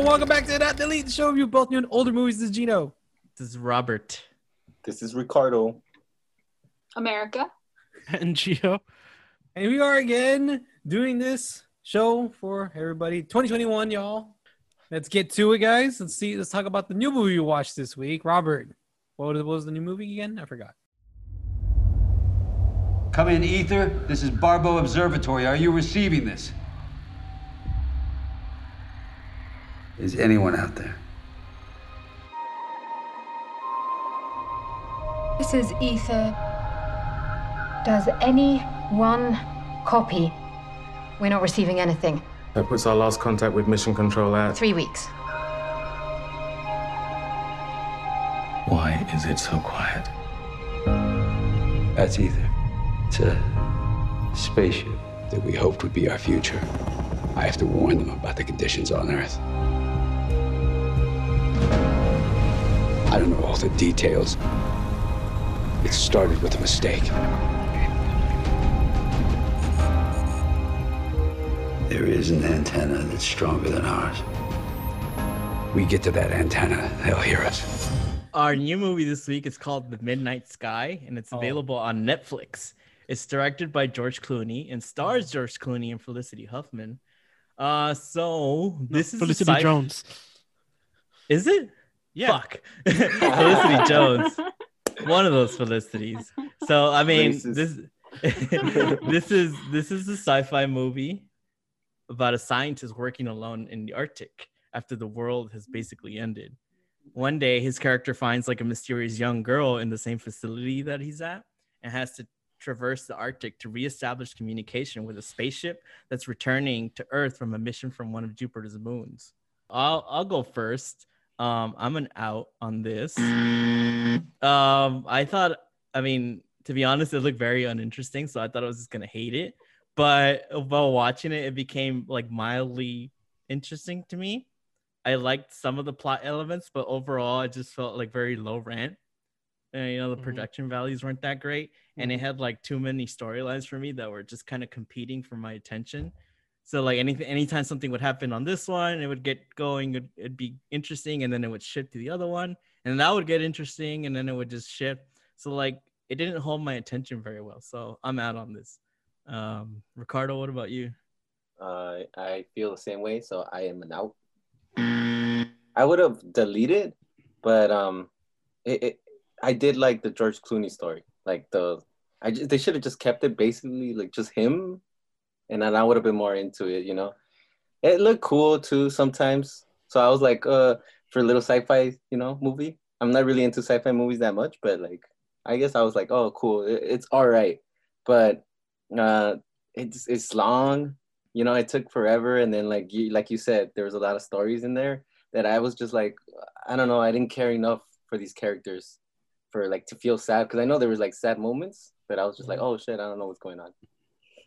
everyone. Welcome back to That Delete, the show review of both new and older movies. This is Gino. This is Robert. This is Ricardo. America. and Gio. And we are again doing this show for everybody. 2021, y'all. Let's get to it, guys. Let's see. Let's talk about the new movie you watched this week. Robert, what was, what was the new movie again? I forgot. Come in, Aether. This is Barbeau Observatory. Are you receiving this? Is anyone out there? This is Aether. Does anyone copy? We're not receiving anything. That puts our last contact with Mission Control at. Three weeks. Why is it so quiet? That's Aether. It's a spaceship that we hoped would be our future. I have to warn them about the conditions on Earth. I don't know all the details. It started with a mistake. There is an antenna that's stronger than ours. We get to that antenna, they'll hear us. Our new movie this week is called The Midnight Sky, and it's Oh. available on Netflix. It's directed by George Clooney and stars George Clooney and Felicity Huffman. Uh, so this is Felicity sci- Jones. Is it? Yeah. Fuck. Felicity Jones. One of those Felicities. So I mean, Racist. this this is this is a sci-fi movie about a scientist working alone in the Arctic after the world has basically ended. One day, his character finds like a mysterious young girl in the same facility that he's at and has to traverse the Arctic to reestablish communication with a spaceship that's returning to Earth from a mission from one of Jupiter's moons. I'll I'll go first. Um, I'm an out on this. Um, I thought, I mean, to be honest, it looked very uninteresting, so I thought I was just gonna hate it. But while watching it, it became like mildly interesting to me. I liked some of the plot elements, but overall, it just felt like very low rent. And you know, the Mhm. production values weren't that great, and it had like too many storylines for me that were just kind of competing for my attention. So like anything, anytime something would happen on this one, it would get going. It'd, it'd be interesting, and then it would shift to the other one, and that would get interesting, and then it would just shift. So like it didn't hold my attention very well. So I'm out on this. Um, Ricardo, what about you? Uh, I feel the same way, so I am an out. I would have deleted, but um, it, it I did like the George Clooney story. Like the, I just, they should have just kept it basically like just him, and then I would have been more into it. You know, it looked cool too sometimes. So I was like, uh, for a little sci-fi, you know, movie. I'm not really into sci-fi movies that much, but like, I guess I was like, oh, cool, it, it's all right. But uh, it's it's long you know it took forever and then like you like you said there was a lot of stories in there that i was just like i don't know i didn't care enough for these characters for like to feel sad because i know there was like sad moments but i was just like oh shit i don't know what's going on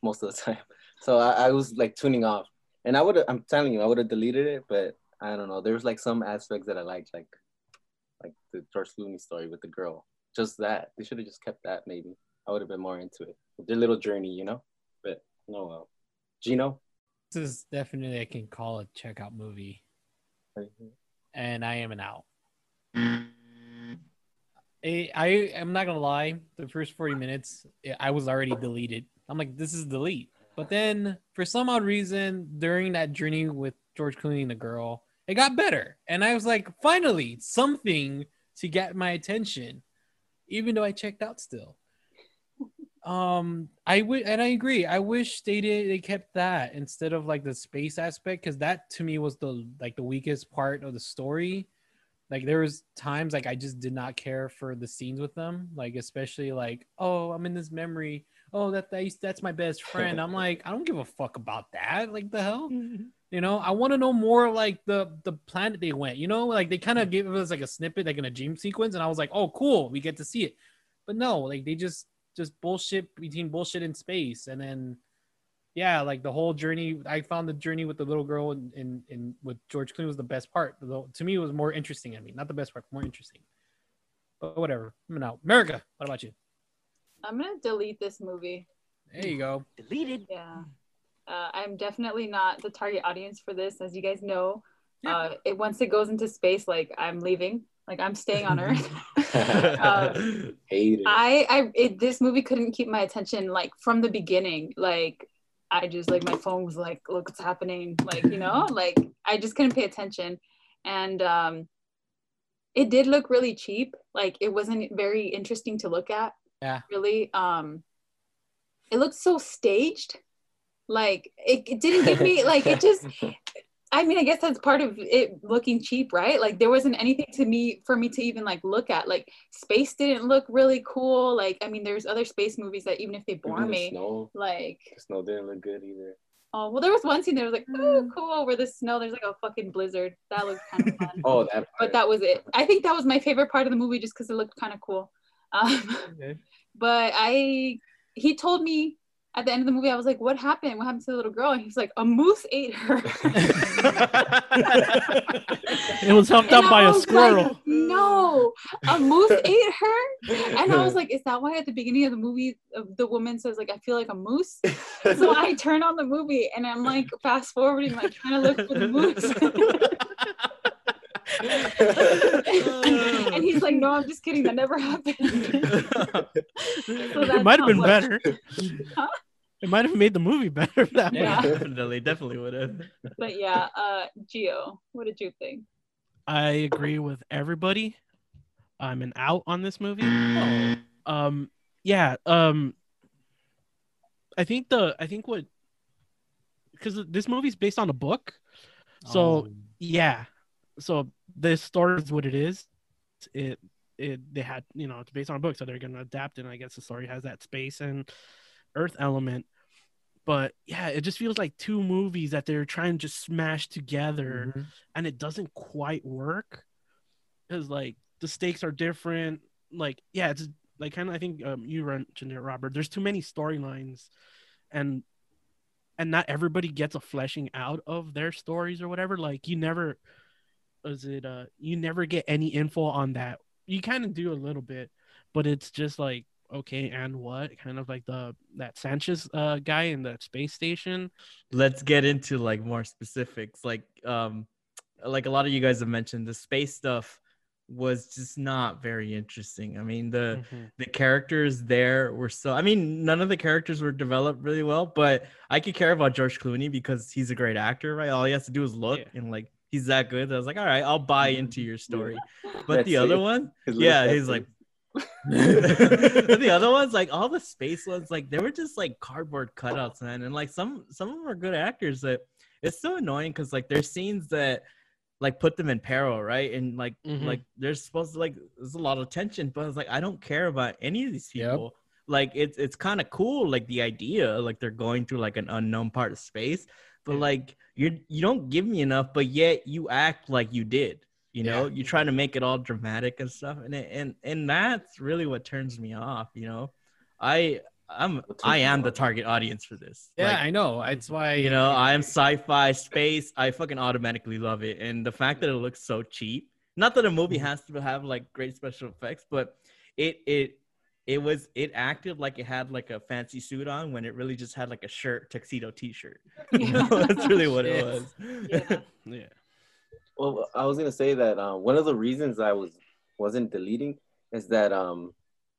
most of the time. So i, I was like tuning off. And i would have i'm telling you i would have deleted it but i don't know. There's like some aspects that i liked like like the george clooney story with the girl. Just that. They should have just kept that maybe. I would have been more into it. Their little journey you know? But no well Gino? This is definitely I can call a checkout movie, mm-hmm. and I am an out. Eh, I, I am not gonna lie. The first forty minutes, eh, I was already deleted. I'm like, this is delete. But then, for some odd reason, during that journey with George Clooney and the girl, it got better, and I was like, finally, something to get my attention, even though I checked out still. Um, I would, and I agree. I wish they did they kept that instead of like the space aspect, because that to me was the like the weakest part of the story. Like there was times like I just did not care for the scenes with them, like especially like oh I'm in this memory, oh that that's, that's my best friend. I'm like I don't give a fuck about that. Like the hell, mm-hmm. you know? I want to know more like the the planet they went. You know, like they kind of gave us like a snippet like in a dream sequence, and I was like oh cool, we get to see it. But no, like they just just bullshit between bullshit and space and then yeah like the whole journey i found the journey with the little girl in in, in with george clooney was the best part Though, to me it was more interesting i mean not the best part more interesting but whatever i'm out america what about you I'm gonna delete this movie. there you go Deleted. Yeah. Uh, I'm definitely not the target audience for this, as you guys know. Uh, it once it goes into space, like I'm leaving, like I'm staying on Earth. Um, Hate it. I, I, it, this movie couldn't keep my attention like from the beginning. Like I just like my phone was like, look what's happening. Like you know, like I just couldn't pay attention, and um, it did look really cheap. Like it wasn't very interesting to look at. Yeah. Really. Um, it looked so staged. Like it, it didn't give me like it just I mean, I guess that's part of it looking cheap, right? Like there wasn't anything to me for me to even like look at. Like space didn't look really cool. Like I mean, there's other space movies that even if they bore Even the me, Snow, like the snow didn't look good either. oh well, there was one scene that was like, oh cool, where the snow there's like a fucking blizzard. That looked kind of fun. Oh, that. but that was it. I think that was my favorite part of the movie just because it looked kind of cool. Um, Okay. but I he told me at the end of the movie, I was like, what happened? What happened to the little girl? And he's like, a moose ate her. It was humped And up by a squirrel. Like, no, a moose ate her. And I was like, is that why at the beginning of the movie, the woman says, like, I feel like a moose? So I turn on the movie and I'm like, fast forwarding, like, trying to look for the moose. and he's like, no, I'm just kidding. That never happened. So it might have been much. better. Huh? It might have made the movie better. That Yeah. way. definitely, definitely would have. But yeah, uh, Gio, what did you think? I agree with everybody. I'm an out on this movie. Oh. Um, yeah. Um, I think the I think what because this movie's based on a book, so Oh. yeah. So this story is what it is. It it they had you know it's based on a book, so they're gonna adapt it. And I guess the story has that space and Earth element. But yeah, it just feels like two movies that they're trying to just smash together Mhm. and it doesn't quite work because like the stakes are different like yeah it's like kind of i think um, you mentioned it robert there's too many storylines and and not everybody gets a fleshing out of their stories or whatever like you never is it uh you never get any info on that. You kind of do a little bit but it's just like okay and what? Kind of like the that sanchez uh guy in the space station? Let's get into like more specifics. Like um like a lot of you guys have mentioned the space stuff was just not very interesting. I mean the the characters there were so i mean none of the characters were developed really well but i could care about george clooney because he's a great actor right? All he has to do is look Yeah. and like he's that good i was like all right i'll buy into your story but the other it. one His yeah he's like the other ones, like all the space ones, like they were just like cardboard cutouts, man. And like some some of them are good actors. That it's so annoying because like there's scenes that like put them in peril, right? And like Mhm. like they're supposed to like there's a lot of tension, but it's like I don't care about any of these Yep. people. Like it's it's kind of cool, like the idea, like they're going through like an unknown part of space, but like you you don't give me enough, but yet you act like you did. You know, you try to make it all dramatic and stuff, and it, and and that's really what turns me off. You know, I I'm I am the target audience for this. Yeah, Like, I know. That's why you know, I am sci-fi space. I fucking automatically love it, and the fact that it looks so cheap. Not that a movie Mm-hmm. has to have like great special effects, but it it it was it acted like it had like a fancy suit on when it really just had like a shirt tuxedo t-shirt. You know, that's really what it was. Yeah. yeah Well, I was gonna say that uh, one of the reasons I was wasn't deleting is that um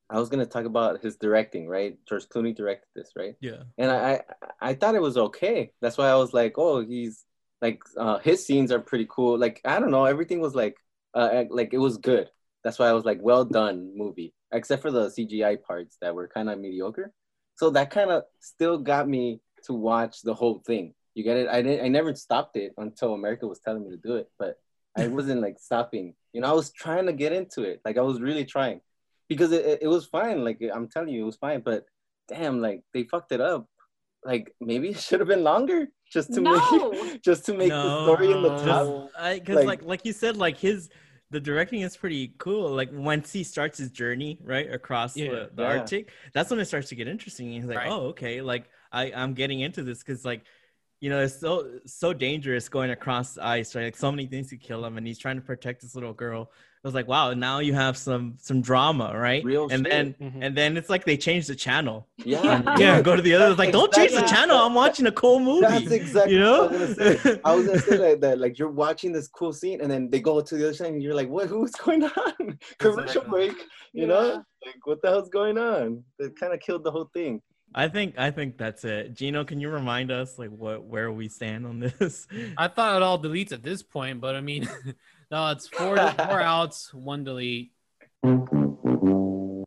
I was gonna talk about his directing, right? George Clooney directed this, right? yeah. And I I, I thought it was okay. That's why I was like, oh, he's like uh, his scenes are pretty cool. Like I don't know, everything was like uh like it was good. That's why I was like, well done movie, except for the CGI parts that were kind of mediocre. So that kind of still got me to watch the whole thing. You get it? I didn't. I never stopped it until America was telling me to do it, but I wasn't like stopping. You know, I was trying to get into it. Like I was really trying, because it, it, it was fine. Like I'm telling you, it was fine. But damn, like they fucked it up. Like maybe it should have been longer, just to No. make just to make the story in the No. top. because Like- like, like you said like his the directing is pretty cool like once he starts his journey right across Yeah. the, the Yeah. arctic that's when it starts to get interesting he's like Right. oh okay like i i'm getting into this because like you know it's so so dangerous going across the ice right like so many things could kill him and he's trying to protect this little girl was like, wow, now you have some some drama, right? Real and shit. then Mhm. and then it's like they changed the channel. Yeah, Yeah, go to the other. It's like, don't change the channel. I'm watching a cool movie. That's exactly you know? what I was gonna say. I was gonna say like that, like you're watching this cool scene, and then they go to the other side, and you're like, "What? Who's going on?" Commercial Exactly. break. You know, like what the hell's going on? It kind of killed the whole thing. I think I think that's it. Gino, can you remind us like what where we stand on this? I thought it all deletes at this point, but I mean, no, it's four four outs, one delete. yeah,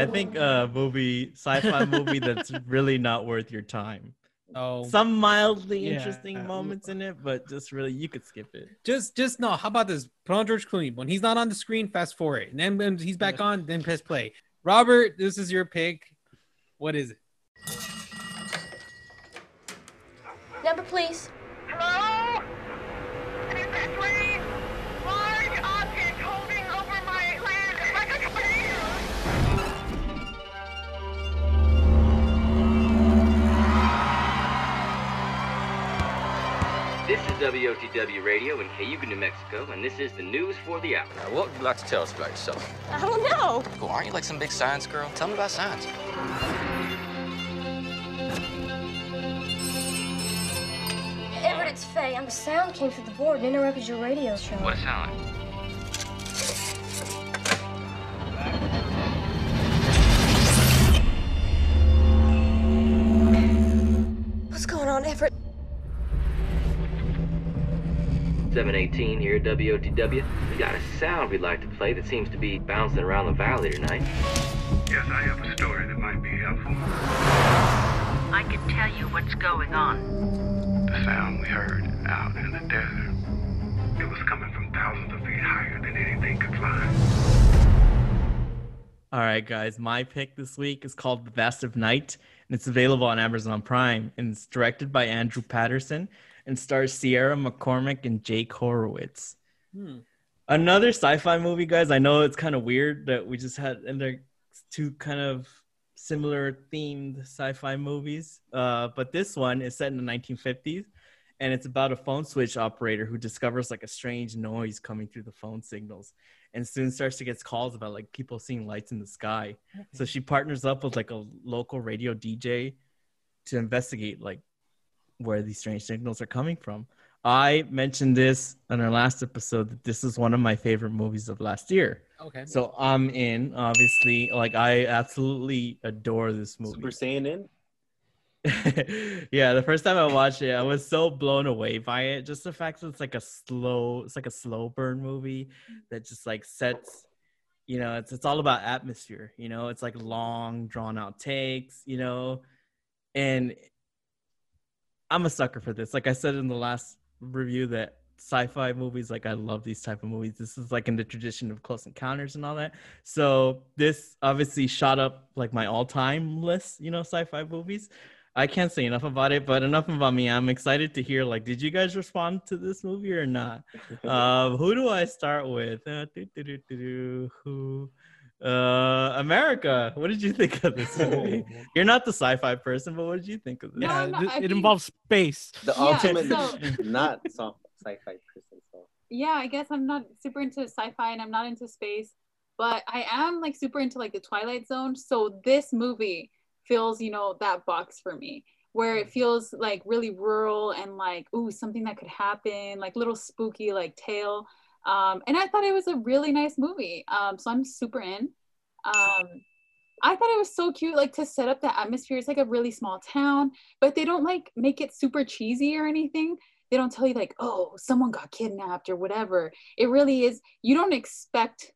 I think a movie, sci-fi movie that's really not worth your time. Oh, Some mildly Yeah. interesting moments in it, but just really you could skip it. just just no. How about this? Put on George Clooney when he's not on the screen. Fast forward, and then when he's back on, then press play. Robert, this is your pick. What is it? Number, please. Hello? WOTW Radio in Cayuga, New Mexico, and this is the news for the hour. Now, what would you like to tell us about yourself? I don't know. Cool, aren't you like some big science girl? Tell me about science. Everett, it's Faye. And a sound came through the board and interrupted your radio show. What a sound. 718 here at WOTW. We got a sound we'd like to play that seems to be bouncing around the valley tonight. Yes, I have a story that might be helpful. I can tell you what's going on. The sound we heard out in the desert. It was coming from thousands of feet higher than anything could fly. All right, guys, my pick this week is called The Vast of Night, and it's available on Amazon Prime. And it's directed by Andrew Patterson and stars Sierra McCormick and Jake Horowitz. Hmm. Another sci-fi movie, guys. I know it's kind of weird that we just had and they're two kind of similar themed sci-fi movies. Uh, but this one is set in the 1950s, and it's about a phone switch operator who discovers like a strange noise coming through the phone signals, and soon starts to get calls about like people seeing lights in the sky. So she partners up with like a local radio DJ to investigate like where these strange signals are coming from. I mentioned this on our last episode that this is one of my favorite movies of last year. Okay. So I'm in, obviously. Like I absolutely adore this movie. Super Saiyan in. yeah, the first time I watched it, I was so blown away by it. Just the fact that it's like a slow, it's like a slow burn movie that just like sets, you know, it's it's all about atmosphere. You know, it's like long, drawn out takes. You know, and I'm a sucker for this. Like I said in the last review, that sci-fi movies, like I love these type of movies. This is like in the tradition of Close Encounters and all that. So this obviously shot up like my all-time list. You know, sci-fi movies. I can't say enough about it, but enough about me. I'm excited to hear. Like, did you guys respond to this movie or not? um, who do I start with? Uh, doo, doo, doo, doo, doo. Who? Uh, America. What did you think of this movie? You're not the sci-fi person, but what did you think of this? No, Yeah, I'm not- th- it think- involves space. The Yeah, ultimate, so- not sci-fi person. So yeah, I guess I'm not super into sci-fi and I'm not into space, but I am like super into like the Twilight Zone. So this movie fills, you know, that box for me where it feels like really rural and like, ooh, something that could happen, like little spooky like tale. Um, and I thought it was a really nice movie. Um, so I'm super in. Um, I thought it was so cute, like to set up the atmosphere. It's like a really small town, but they don't like make it super cheesy or anything they don't tell you like oh someone got kidnapped or whatever it really is you don't expect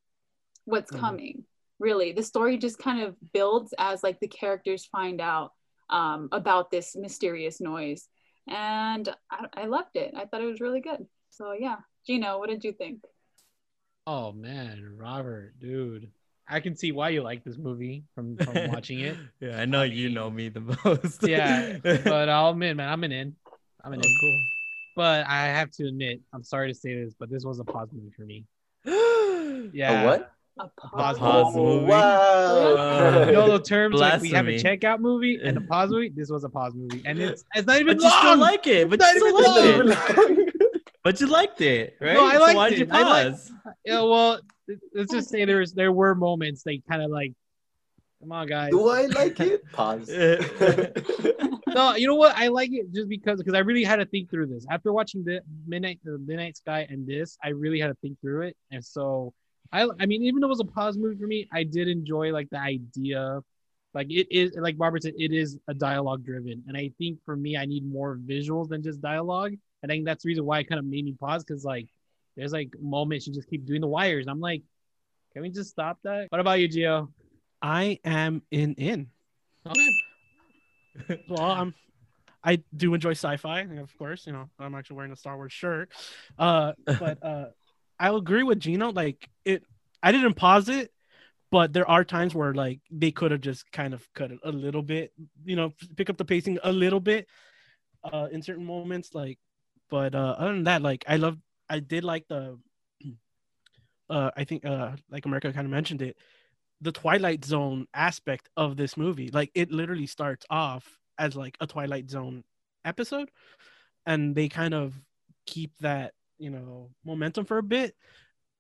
what's Mhm. coming really the story just kind of builds as like the characters find out um, about this mysterious noise and I, I loved it i thought it was really good so yeah gino what did you think Oh man, Robert, dude. I can see why you like this movie from, from watching it. yeah, I know you know me the most. Yeah, but oh, I'll admit, man, I'm an in. I'm an Oh, in. cool. But I have to admit, I'm sorry to say this, but this was a pause movie for me. Yeah. a what? a Pause Pause movie. movie. wow! You know the terms like we have a Blasphemy. checkout movie and a pause movie. This was a pause movie, and it's it's not even But you still like it. But it's Not you still even like long. it. But you liked it, right? No, I So liked why did it. you I like- pause? Yeah, well, let's just say there's there were moments they kind of like, come on, guys. Do I like it? Pause. no, you know what? I like it just because because I really had to think through this after watching the Midnight the Midnight Sky and this. I really had to think through it, and so I I mean, even though it was a pause movie for me, I did enjoy like the idea. Like it is like Barbara said, it is a dialogue driven, and I think for me, I need more visuals than just dialogue. I think that's the reason why it kind of made me pause because like there's like moments you just keep doing the wires. And I'm like, can we just stop that? What about you, Gio? I am in in. Okay. well, I'm. I do enjoy sci-fi, of course. You know, I'm actually wearing a Star Wars shirt. Uh, but uh, I agree with Gino. Like it, I didn't pause it, but there are times where like they could have just kind of cut it a little bit. You know, pick up the pacing a little bit uh, in certain moments. Like, but uh, other than that, like I love, I did like the. Uh, I think, uh, like America kind of mentioned it, the Twilight Zone aspect of this movie. Like it literally starts off as like a Twilight Zone episode, and they kind of keep that you know momentum for a bit.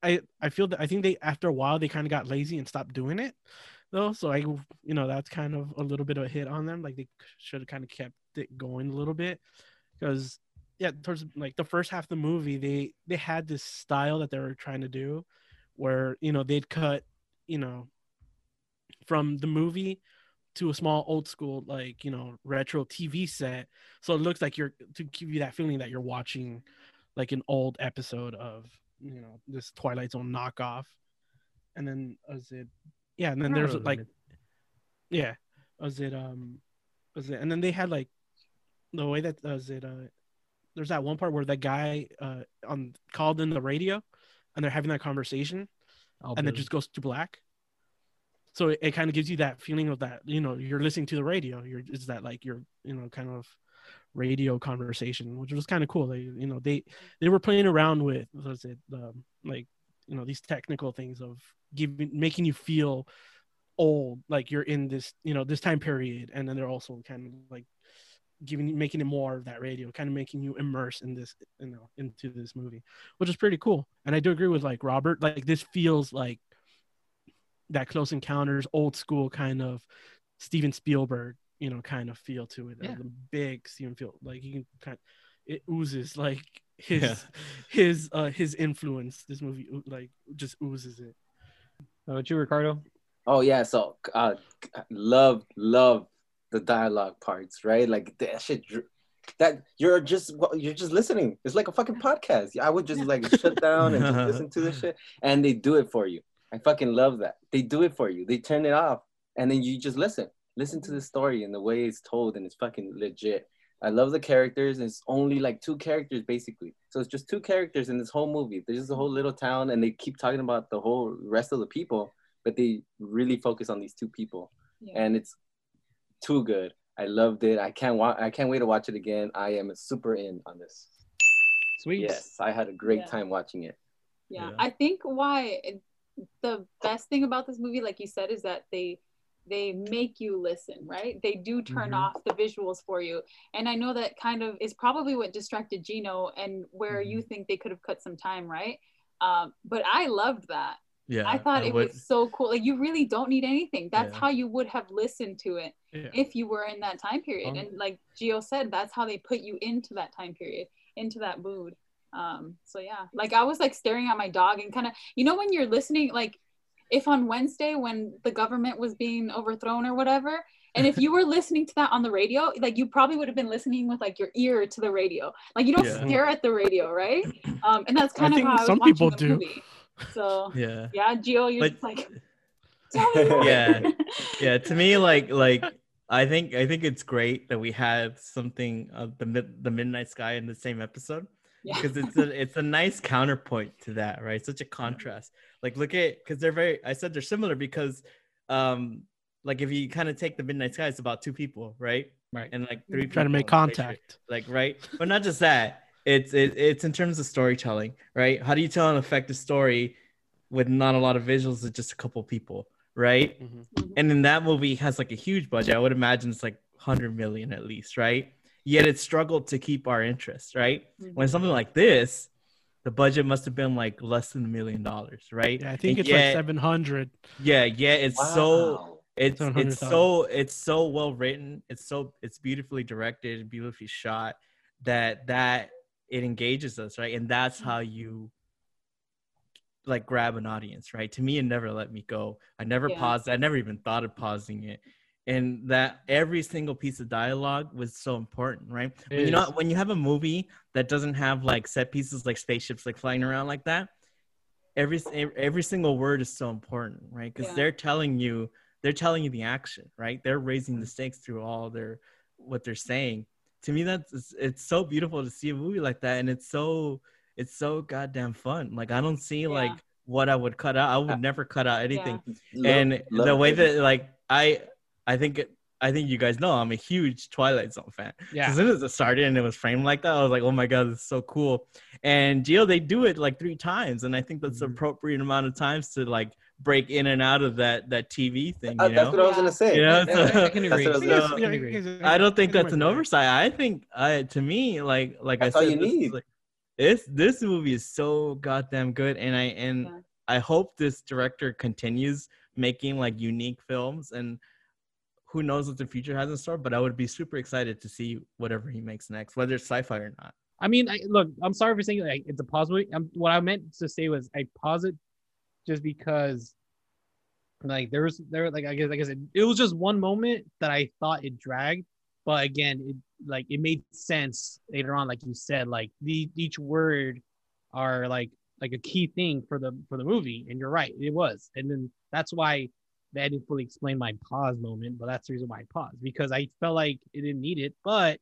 I I feel that I think they after a while they kind of got lazy and stopped doing it though. So I you know that's kind of a little bit of a hit on them. Like they should have kind of kept it going a little bit because yeah towards like the first half of the movie they they had this style that they were trying to do where you know they'd cut you know from the movie to a small old school like you know retro tv set. So it looks like you're to give you that feeling that you're watching like an old episode of you know this twilight zone knockoff. And then was it yeah and then there's like yeah was it um was it and then they had like the way that was it uh there's that one part where that guy uh on called in the radio and they're having that conversation Oh, and it just goes to black. So it, it kind of gives you that feeling of that you know you're listening to the radio. You're it's that like you're you know kind of radio conversation which was kind of cool. They you know they they were playing around with what was it um, like you know these technical things of giving making you feel old like you're in this you know this time period. And then they're also kind of like giving making it more of that radio kind of making you immerse in this you know into this movie which is pretty cool and i do agree with like robert like this feels like that close encounters old school kind of steven spielberg you know kind of feel to it Yeah. the big steven feel like you can kind it oozes like his Yeah. his uh his influence this movie like just oozes it How about you, Ricardo? Oh yeah, so uh, love love the dialogue parts, right? Like that shit. That you're just well, you're just listening. It's like a fucking podcast. I would just like shut down and just listen to this shit, and they do it for you. I fucking love that. They do it for you. They turn it off, and then you just listen. Listen to the story and the way it's told, and it's fucking legit. I love the characters. It's only like two characters basically, so it's just two characters in this whole movie. There's just a whole little town, and they keep talking about the whole rest of the people, but they really focus on these two people, and it's too good. I loved it. I can't wa- I can't wait to watch it again. I am super in on this. Sweet. Yes, I had a great Yeah. time watching it. yeah. Yeah. i think why the best thing about this movie like you said is that they they make you listen right they do turn Mhm. off the visuals for you and i know that kind of is probably what distracted gino and where you think they could have cut some time right um, but i loved that Yeah, i thought it would- was so cool like you really don't need anything that's Yeah. how you would have listened to it Yeah. if you were in that time period Um, and like gio said that's how they put you into that time period into that mood um so yeah like i was like staring at my dog and kind of you know when you're listening like if on wednesday when the government was being overthrown or whatever and if you were listening to that on the radio like you probably would have been listening with like your ear to the radio like you don't Yeah. stare at the radio right um and that's I kind of think how I some people do. movie. So yeah. yeah gio you're But- just like tell me more. yeah. Yeah to me like like i think i think it's great that we had something of the mid, the midnight sky in the same episode Yeah. because it's a it's a nice counterpoint to that right? Such a contrast. Like look at because they're very i said they're similar because um like if you kind of take the midnight sky it's about two people right? Right. and like three trying to make people in contact. Like right? But not just that it's it, it's in terms of storytelling right? How do you tell an effective story with not a lot of visuals with just a couple people right? Mhm. and then that movie has like a huge budget. I would imagine it's like 100 million at least right? Yet it struggled to keep our interest right? When something like this the budget must have been like less than a million dollars, right? Yeah, I think And it's yet- like seven hundred. Yeah, yeah, it's so it's it's so it's so well written. It's so it's beautifully directed and beautifully shot that that it engages us, right? And that's mm-hmm. how you like grab an audience, right? To me, it never let me go. I never Yeah. paused. I never even thought of pausing it. And that every single piece of dialogue was so important, right? When you know when you have a movie that doesn't have like set pieces like spaceships like flying around like that, every every single word is so important, right? Because Yeah. they're telling you they're telling you the action, right? They're raising the mm-hmm. stakes through all their what they're saying. To me, that's it's, it's so beautiful to see a movie like that, and it's so it's so goddamn fun. Like I don't see like what I would cut out. I would uh, never cut out anything. Love- and love the way it. that like I I think it, I think you guys know I'm a huge Twilight Zone fan. Yeah. As soon as it started and it was framed like that, I was like, oh my god, this is so cool. And Gio, they do it like three times, and I think that's the appropriate amount of times to like break in and out of that that TV thing. You Uh, that's what I was gonna say. You know, Yeah, so- I can agree. That's what I was so- gonna say. I can agree. I don't think that's an oversight. I think I to me like like That's I all said, you this need. like, this this movie is so goddamn good, and I and I hope this director continues making like unique films, and who knows what the future has in store. But I would be super excited to see whatever he makes next, whether it's sci-fi or not. I mean, I, look, I'm sorry for saying like it's a pause movie. Um, what I meant to say was I pause it just because, like, there was there like I guess like I said, it was just one moment that I thought it dragged, but again, it like it made sense later on, like you said, like the each word are like like a key thing for the for the movie, and you're right, it was, and then that's why that didn't fully explain my pause moment, but that's the reason why I paused because I felt like it didn't need it, but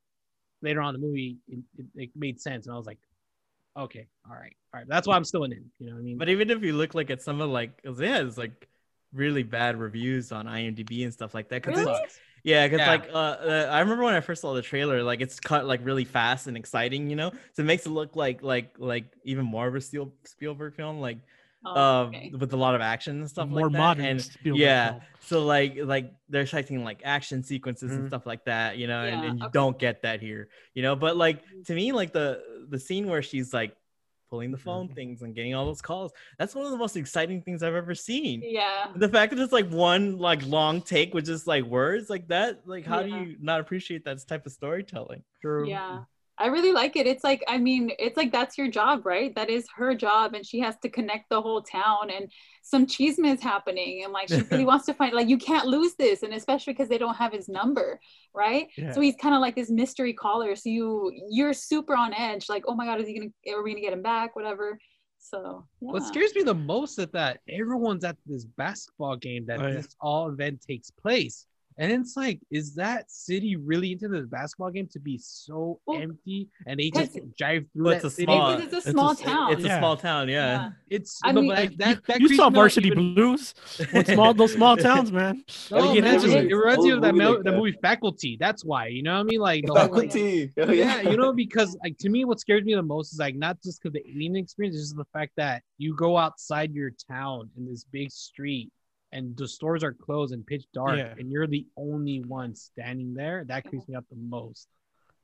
later on the movie it, it, it made sense and i was like okay all right all right that's why i'm still in it you know what i mean But even if you look like at some of like, 'cause it has like really bad reviews on IMDb and stuff like that. 'cause Really? it's- yeah, because Yeah. like uh, uh, I remember when I first saw the trailer, like it's cut like really fast and exciting, you know. So it makes it look like like like even more of a Spiel- Spielberg film, like Oh, um okay. with a lot of action and stuff More like that. modern and Spielberg yeah, film. so like like they're expecting like action sequences Mhm. and stuff like that, you know, and, Yeah, and you okay. don't get that here, you know. But like to me, like the the scene where she's like pulling the phone things and getting all those calls, that's one of the most exciting things I've ever seen. Yeah. The fact that it's like one like long take with just like words like that, like how Yeah. do you not appreciate that type of storytelling? True. Yeah. I really like it. It's like, I mean, it's like that's your job, right? That is her job, and she has to connect the whole town. And some chisme is happening, and like she really wants to find, like, you can't lose this, and especially because they don't have his number, right? Yeah. So he's kind of like this mystery caller. So you you're super on edge, like, oh my god, is he gonna? Are we gonna get him back? Whatever. So yeah. what scares me the most is that everyone's at this basketball game that Oh, yeah. this all event takes place and it's like is that city really into this basketball game to be so Well, empty and they just drive through But that it's a city small, it's a small s- town. It's a small town, yeah. Yeah. it's I mean, like, that, that you creeps saw Varsity even- Blues. What small those small towns, man. No, Yeah, man, it, it's- it reminds you of that, movie like that that. movie Faculty. That's why, you know what I mean? Like, the whole, like, Faculty. Oh, yeah, you know, because like to me, what scares me the most is like not just because the alien experience, it's just the fact that you go outside your town in this big street and the stores are closed and pitch dark, Yeah. and you're the only one standing there. That creeps me out the most.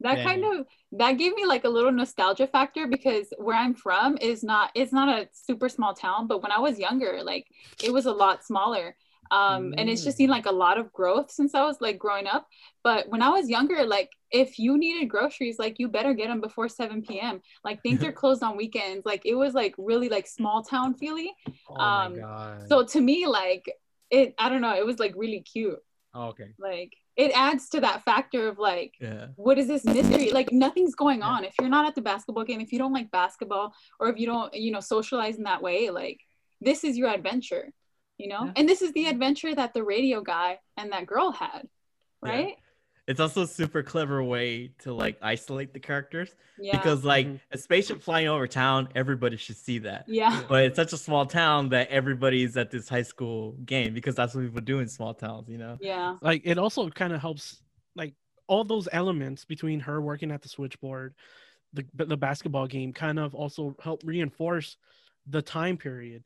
that Yeah, kind of that gave me like a little nostalgia factor because where i'm from is not it's not a super small town but when i was younger like it was a lot smaller um and it's just seen like a lot of growth since i was like growing up. But when i was younger like if you needed groceries like you better get them before 7 p.m like things are closed on weekends. Like it was like really like small town feely Oh Um, my god. so to me like it i don't know it was like really cute. Oh, okay. like it adds to that factor of like Yeah. what is this mystery like nothing's going on. If you're not at the basketball game if you don't like basketball or if you don't you know socialize in that way like this is your adventure you know Yeah. and this is the adventure that the radio guy and that girl had Yeah. right It's also a super clever way to like isolate the characters yeah because like Mhm. a spaceship flying over town, everybody should see that. yeah But it's such a small town that everybody's at this high school game because that's what people do in small towns, you know. yeah Like it also kind of helps, like all those elements between her working at the switchboard, the the basketball game, kind of also help reinforce the time period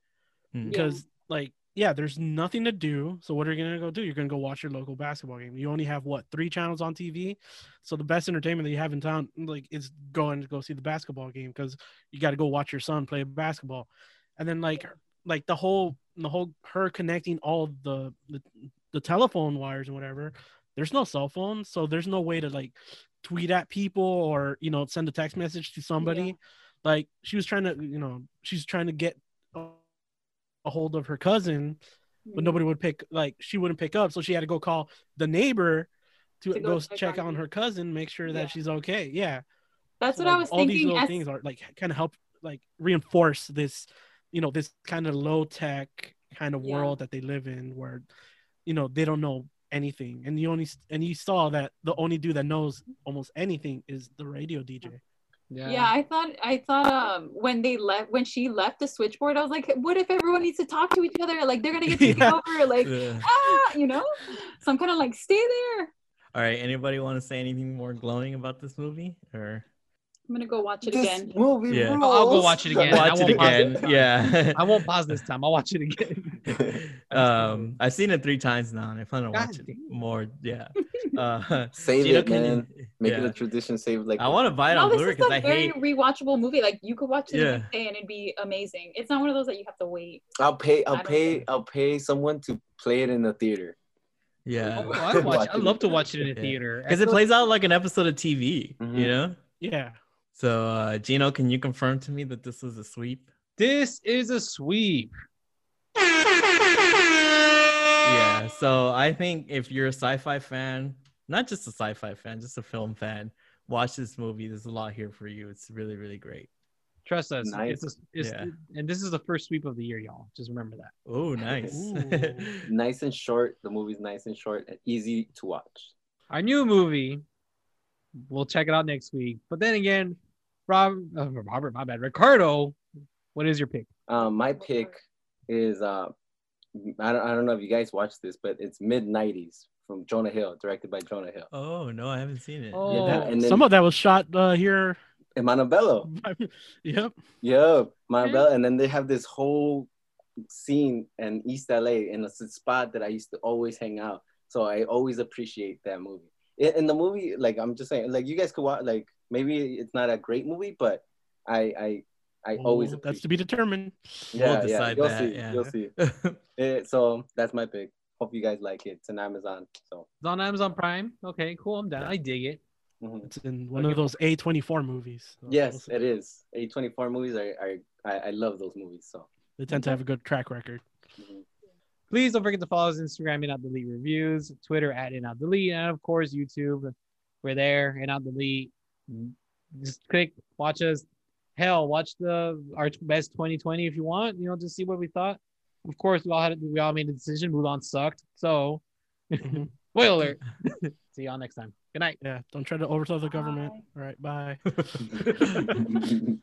Hmm. because like yeah, there's nothing to do. So what are you gonna go do? You're gonna go watch your local basketball game. You only have what three channels on TV, so the best entertainment that you have in town, like, is going to go see the basketball game because you got to go watch your son play basketball, and then like like the whole the whole her connecting all the the, the telephone wires and whatever. There's no cell phone, so there's no way to like tweet at people or you know send a text message to somebody. Like she was trying to, you know, she's trying to get a hold of her cousin, but nobody mm-hmm. would pick like she wouldn't pick up, so she had to go call the neighbor to, To go go, check on on her cousin, make sure that Yeah. she's okay. Yeah, That's So, what I like, was all these little as- things are like kind of help like reinforce this, you know, this kind of low tech kind of Yeah. world that they live in, where you know they don't know anything, and you only and you saw that the only dude that knows almost anything is the radio DJ. Yeah. I thought I thought um when they left when she left the switchboard, I was like, what if everyone needs to talk to each other? Like they're gonna get taken Yeah. over, like Yeah. ah, you know? So I'm kind of like, stay there. All right. Anybody want to say anything more glowing about this movie? Or I'm gonna go watch it This again. movie Yeah. rules. I'll go watch it again. Watch it won't pause again? this time. Yeah. I won't pause this time. I'll watch it again. um, I've seen it three times now, and I plan to God watch it more. Yeah. Uh, Save Gino, it, can you- man. Make it a tradition. Save like. I want to buy it No, on this Blu-ray is because a I very hate. rewatchable movie. Like you could watch it Yeah. day and it'd be amazing. It's not one of those that you have to wait. I'll pay. I I'll pay. think- I'll pay someone to play it in the theater. Yeah. Oh, I'd watch, I'd love to watch it in a Yeah. theater. Because it plays out like an episode of TV, you know. Yeah, So, uh, Gino, can you confirm to me that this was a sweep? This is a sweep. Yeah. So I think if you're a sci-fi fan, not just a sci-fi fan, just a film fan, watch this movie. There's a lot here for you. It's really, really great. Trust us. Nice. It's, a, it's Yeah. and this is the first sweep of the year, y'all. Just remember that. Oh, nice. Nice and short. The movie's nice and short and easy to watch. Our new movie. We'll check it out next week. But then again, Rob, uh, Robert, my bad, Ricardo. What is your pick? Um, my pick is uh, I don't I don't know if you guys watched this, but it's mid '90s from Jonah Hill, directed by Jonah Hill. oh no, I haven't seen it. Oh, Yeah, and then some of that was shot uh, here. in Montebello. yep. Yeah, Montebello, and then they have this whole scene in East LA, and it's a spot that I used to always hang out. So I always appreciate that movie. In, in the movie, like I'm just saying, like you guys could watch. Like maybe it's not a great movie, but I I I always that's to be determined. yeah, We'll yeah, you'll that, see, yeah. you'll see. Eh, so that's my pick. Hope you guys like it. It's on Amazon. So It's on Amazon Prime. Okay, cool. I'm down. I dig it. mhm. It's in one of those A24 movies. So yes, it is. A24 movies are, are I, I love those movies. So They tend to have a good track record. mhm. Please don't forget to follow us on Instagram and out delete reviews, Twitter at and out delete, and of course YouTube. We're there and out delete. Just click, watch us. Hell, watch the our best 2020 if you want. You know, just see what we thought. Of course, we all had we all made a decision. Mulan sucked, so Mhm. spoiler alert. see y'all next time. Good night. Yeah, don't try to overthrow the government. All right, bye.